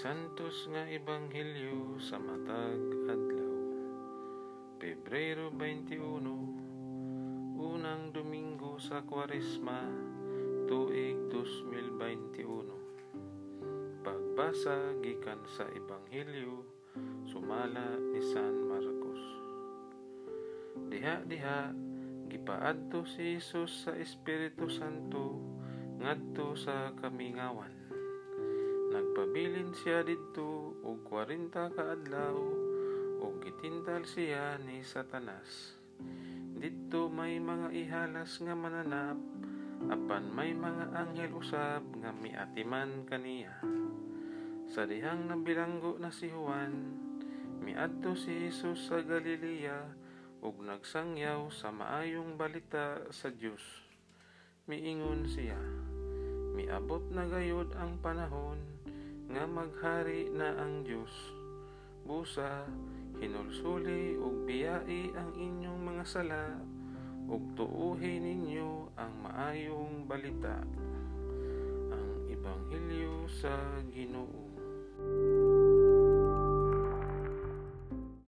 Santos nga Ebanghelyo sa matag adlaw. Pebrero 21, unang Domingo sa Kwaresma, tuig 2021. Pagbasa gikan sa Ebanghelyo sumala ni San Marcos. Diha-diha gipaadto si Jesus sa Espiritu Santo ngadto sa kamingawan. Nagpabilin siya didto og 40 ka adlaw ug gitintal siya ni Satanas. Didto may mga ihalas nga mananap apan may mga anghel usab nga miatiman kaniya. Sa dihang nabilanggo na si Juan, miadto si Jesus sa Galilea ug nagsangyaw sa maayong balita sa Dios. Miingon siya, miabot na gayud ang panahon nga maghari na ang Dios. Busa, hinulsuli ug biyai ang inyong mga sala ug tuuhi ninyo ang maayong balita. Ang Ebanghelyo sa Ginoo.